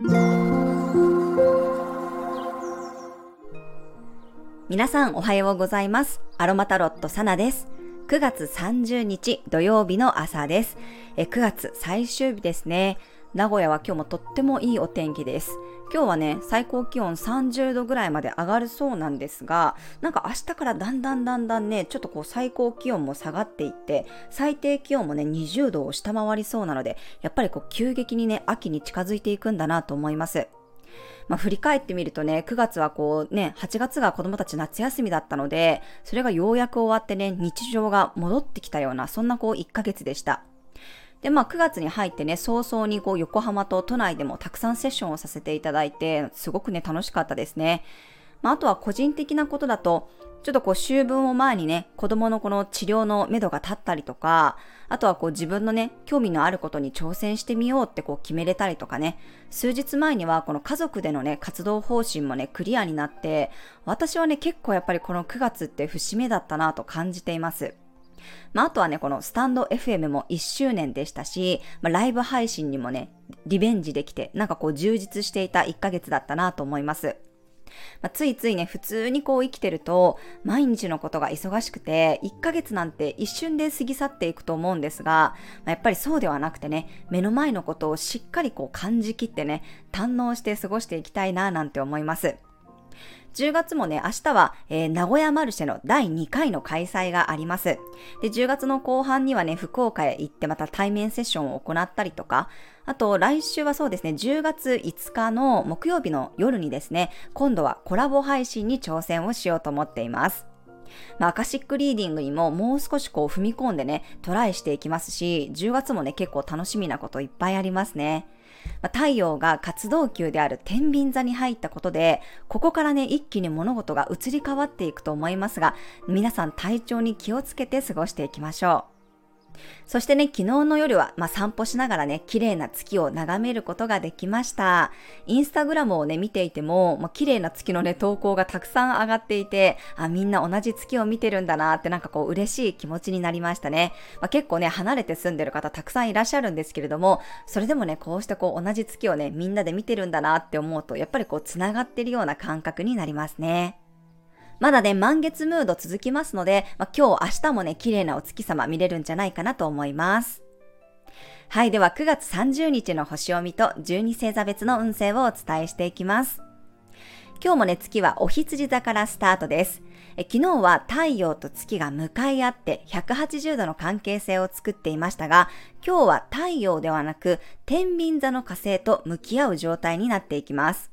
皆さんおはようございます。アロマタロットサナです。9月30日土曜日の朝です。え9月最終日ですね。名古屋は今日もとってもいいお天気です。今日はね、最高気温30度ぐらいまで上がるそうなんですが、なんか明日からだんだんだんだんね、ちょっとこう最高気温も下がっていって、最低気温もね、20度を下回りそうなので、やっぱりこう急激にね、秋に近づいていくんだなと思います。まあ、振り返ってみるとね、9月はこうね、8月が子供たち夏休みだったので、それがようやく終わってね、日常が戻ってきたような、そんなこう1ヶ月でした。で、まあ9月に入ってね、早々にこう横浜と都内でもたくさんセッションをさせていただいて、すごくね、楽しかったですね。まあ、あとは個人的なことだと、ちょっとこう秋分を前にね、子供のこの治療の目処が立ったりとか、あとはこう自分のね、興味のあることに挑戦してみようってこう決めれたりとかね、数日前にはこの家族でのね、活動方針もね、クリアになって、私はね、結構やっぱりこの9月って節目だったなと感じています。まあ、あとはね、このスタンド FM も1周年でしたし、まあ、ライブ配信にもね、リベンジできて、なんかこう充実していた1ヶ月だったなと思います。まあ、ついついね、普通にこう生きてると、毎日のことが忙しくて、1ヶ月なんて一瞬で過ぎ去っていくと思うんですが、まあ、やっぱりそうではなくてね、目の前のことをしっかりこう感じきってね、堪能して過ごしていきたいななんて思います。10月もね、明日は、えー、名古屋マルシェの第2回の開催があります。で、10月の後半にはね、福岡へ行ってまた対面セッションを行ったりとか、あと来週はそうですね、10月5日の木曜日の夜にですね、今度はコラボ配信に挑戦をしようと思っています。まあ、アカシックリーディングにももう少しこう踏み込んでね、トライしていきますし、10月もね、結構楽しみなこといっぱいありますね。まあ、太陽が活動球である天秤座に入ったことで、ここからね、一気に物事が移り変わっていくと思いますが、皆さん体調に気をつけて過ごしていきましょう。そしてね、昨日の夜は、まあ、散歩しながらね、綺麗な月を眺めることができました。インスタグラムをね、見ていても、まあ、綺麗な月のね、投稿がたくさん上がっていて、あ、みんな同じ月を見てるんだなってなんかこう嬉しい気持ちになりましたね。まあ、結構ね、離れて住んでる方たくさんいらっしゃるんですけれども、それでもね、こうしてこう同じ月をね、みんなで見てるんだなって思うと、やっぱりこう繋がってるような感覚になりますね。まだね、満月ムード続きますので、まあ、今日、明日もね、綺麗なお月様見れるんじゃないかなと思います。はい、では9月30日の星読みと12星座別の運勢をお伝えしていきます。今日もね、月はお羊座からスタートです。え昨日は太陽と月が向かい合って180度の関係性を作っていましたが、今日は太陽ではなく天秤座の火星と向き合う状態になっていきます。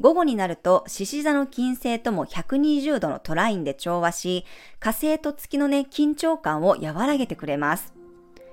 午後になると獅子座の金星とも120度のトラインで調和し、火星と月のね、緊張感を和らげてくれます。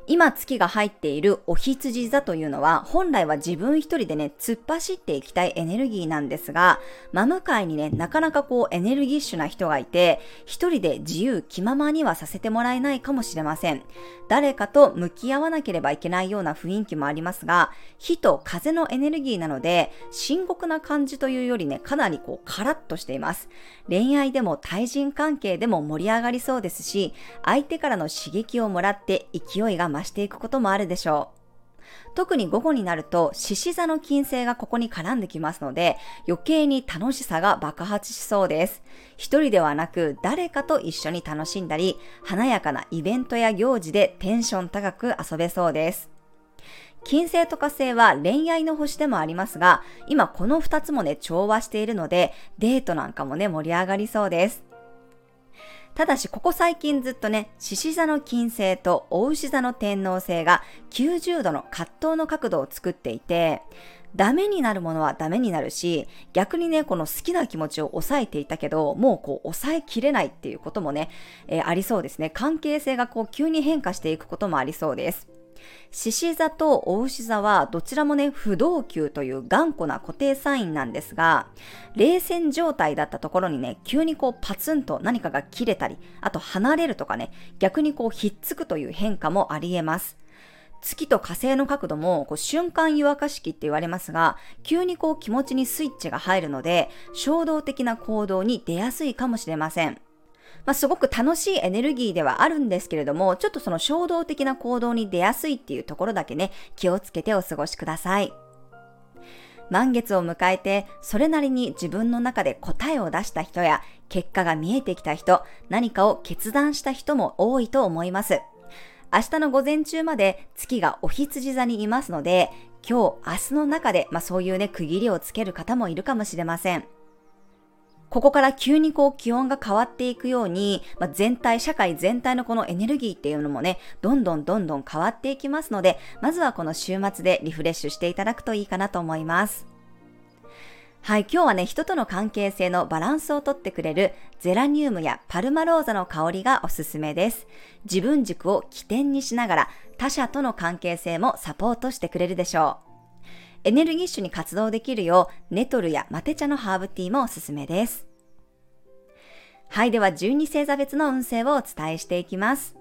今月が入っているお羊座というのは本来は自分一人でね、突っ走っていきたいエネルギーなんですが、真向かいにね、なかなかこうエネルギッシュな人がいて、一人で自由気ままにはさせてもらえないかもしれません。誰かと向き合わなければいけないような雰囲気もありますが、火と風のエネルギーなので、深刻な感じというよりね、かなりこうカラッとしています。恋愛でも対人関係でも盛り上がりそうですし、相手からの刺激をもらって勢いが増増していくこともあるでしょう。特に午後になると、獅子座の金星がここに絡んできますので、余計に楽しさが爆発しそうです。一人ではなく、誰かと一緒に楽しんだり、華やかなイベントや行事でテンション高く遊べそうです。金星と火星は恋愛の星でもありますが、今この二つもね、調和しているので、デートなんかもね、盛り上がりそうです。ただし、ここ最近ずっとね、獅子座の金星と大牛座の天皇星が90度の葛藤の角度を作っていて、ダメになるものはダメになるし、逆にね、この好きな気持ちを抑えていたけど、もうこう抑えきれないっていうこともね、えー、ありそうですね。関係性がこう急に変化していくこともありそうです。獅子座とお牛座はどちらもね、不動級という頑固な固定サインなんですが、冷戦状態だったところにね、急にこうパツンと何かが切れたり、あと離れるとかね、逆にこうひっつくという変化もあり得ます。月と火星の角度もこう瞬間湯沸かし器って言われますが、急にこう気持ちにスイッチが入るので、衝動的な行動に出やすいかもしれません。まあ、すごく楽しいエネルギーではあるんですけれども、ちょっとその衝動的な行動に出やすいっていうところだけね、気をつけてお過ごしください。満月を迎えて、それなりに自分の中で答えを出した人や、結果が見えてきた人、何かを決断した人も多いと思います。明日の午前中まで月がお羊座にいますので、今日、明日の中で、まあそういうね、区切りをつける方もいるかもしれません。ここから急にこう気温が変わっていくように、まあ、全体、社会全体のこのエネルギーっていうのもね、どんどんどんどん変わっていきますので、まずはこの週末でリフレッシュしていただくといいかなと思います。はい、今日はね、人との関係性のバランスをとってくれるゼラニウムやパルマローザの香りがおすすめです。自分軸を起点にしながら他者との関係性もサポートしてくれるでしょう。エネルギッシュに活動できるよう、ネトルやマテ茶のハーブティーもおすすめです。はい、では12星座別の運勢をお伝えしていきます。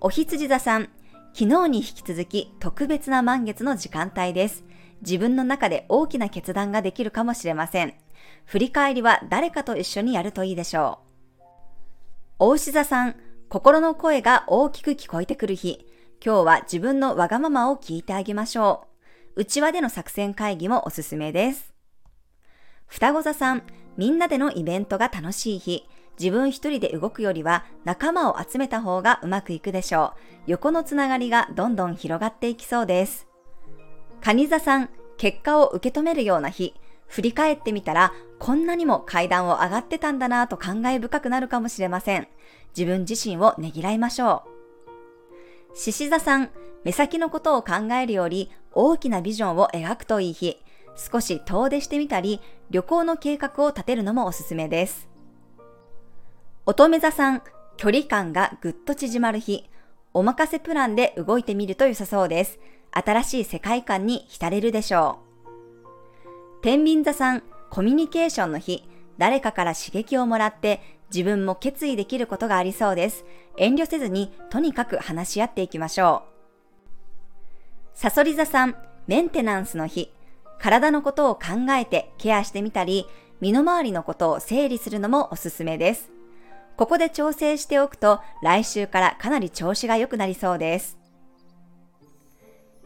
お羊座さん、昨日に引き続き特別な満月の時間帯です。自分の中で大きな決断ができるかもしれません。振り返りは誰かと一緒にやるといいでしょう。お牛座さん、心の声が大きく聞こえてくる日。今日は自分のわがままを聞いてあげましょう。内輪での作戦会議もおすすめです。双子座さん、みんなでのイベントが楽しい日。自分一人で動くよりは仲間を集めた方がうまくいくでしょう。横のつながりがどんどん広がっていきそうです。蟹座さん、結果を受け止めるような日、振り返ってみたら、こんなにも階段を上がってたんだなぁと感慨深くなるかもしれません。自分自身をねぎらいましょう。獅子座さん、目先のことを考えるより大きなビジョンを描くといい日、少し遠出してみたり、旅行の計画を立てるのもおすすめです。乙女座さん、距離感がぐっと縮まる日、お任せプランで動いてみると良さそうです。新しい世界観に浸れるでしょう。天秤座さん、コミュニケーションの日、誰かから刺激をもらって自分も決意できることがありそうです。遠慮せずにとにかく話し合っていきましょう。サソリ座さん、メンテナンスの日、体のことを考えてケアしてみたり、身の回りのことを整理するのもおすすめです。ここで調整しておくと来週からかなり調子が良くなりそうです。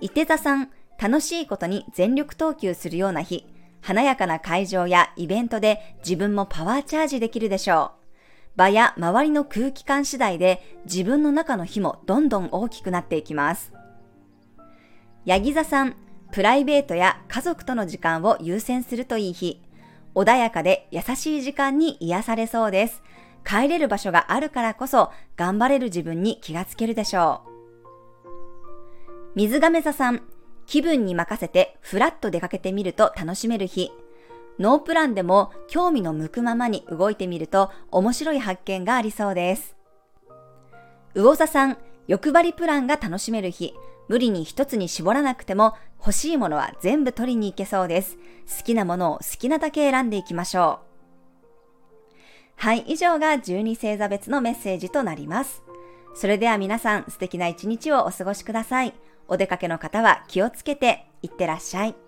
伊手座さん、楽しいことに全力投球するような日、華やかな会場やイベントで自分もパワーチャージできるでしょう。場や周りの空気感次第で自分の中の火もどんどん大きくなっていきます。ヤギ座さん、プライベートや家族との時間を優先するといい日。穏やかで優しい時間に癒されそうです。帰れる場所があるからこそ頑張れる自分に気がつけるでしょう。水亀座さん、気分に任せてふらっと出かけてみると楽しめる日。ノープランでも興味の向くままに動いてみると面白い発見がありそうです。魚座さん、欲張りプランが楽しめる日。無理に一つに絞らなくても欲しいものは全部取りに行けそうです。好きなものを好きなだけ選んでいきましょう。はい、以上が12星座別のメッセージとなります。それでは皆さん素敵な一日をお過ごしください。お出かけの方は気をつけていってらっしゃい。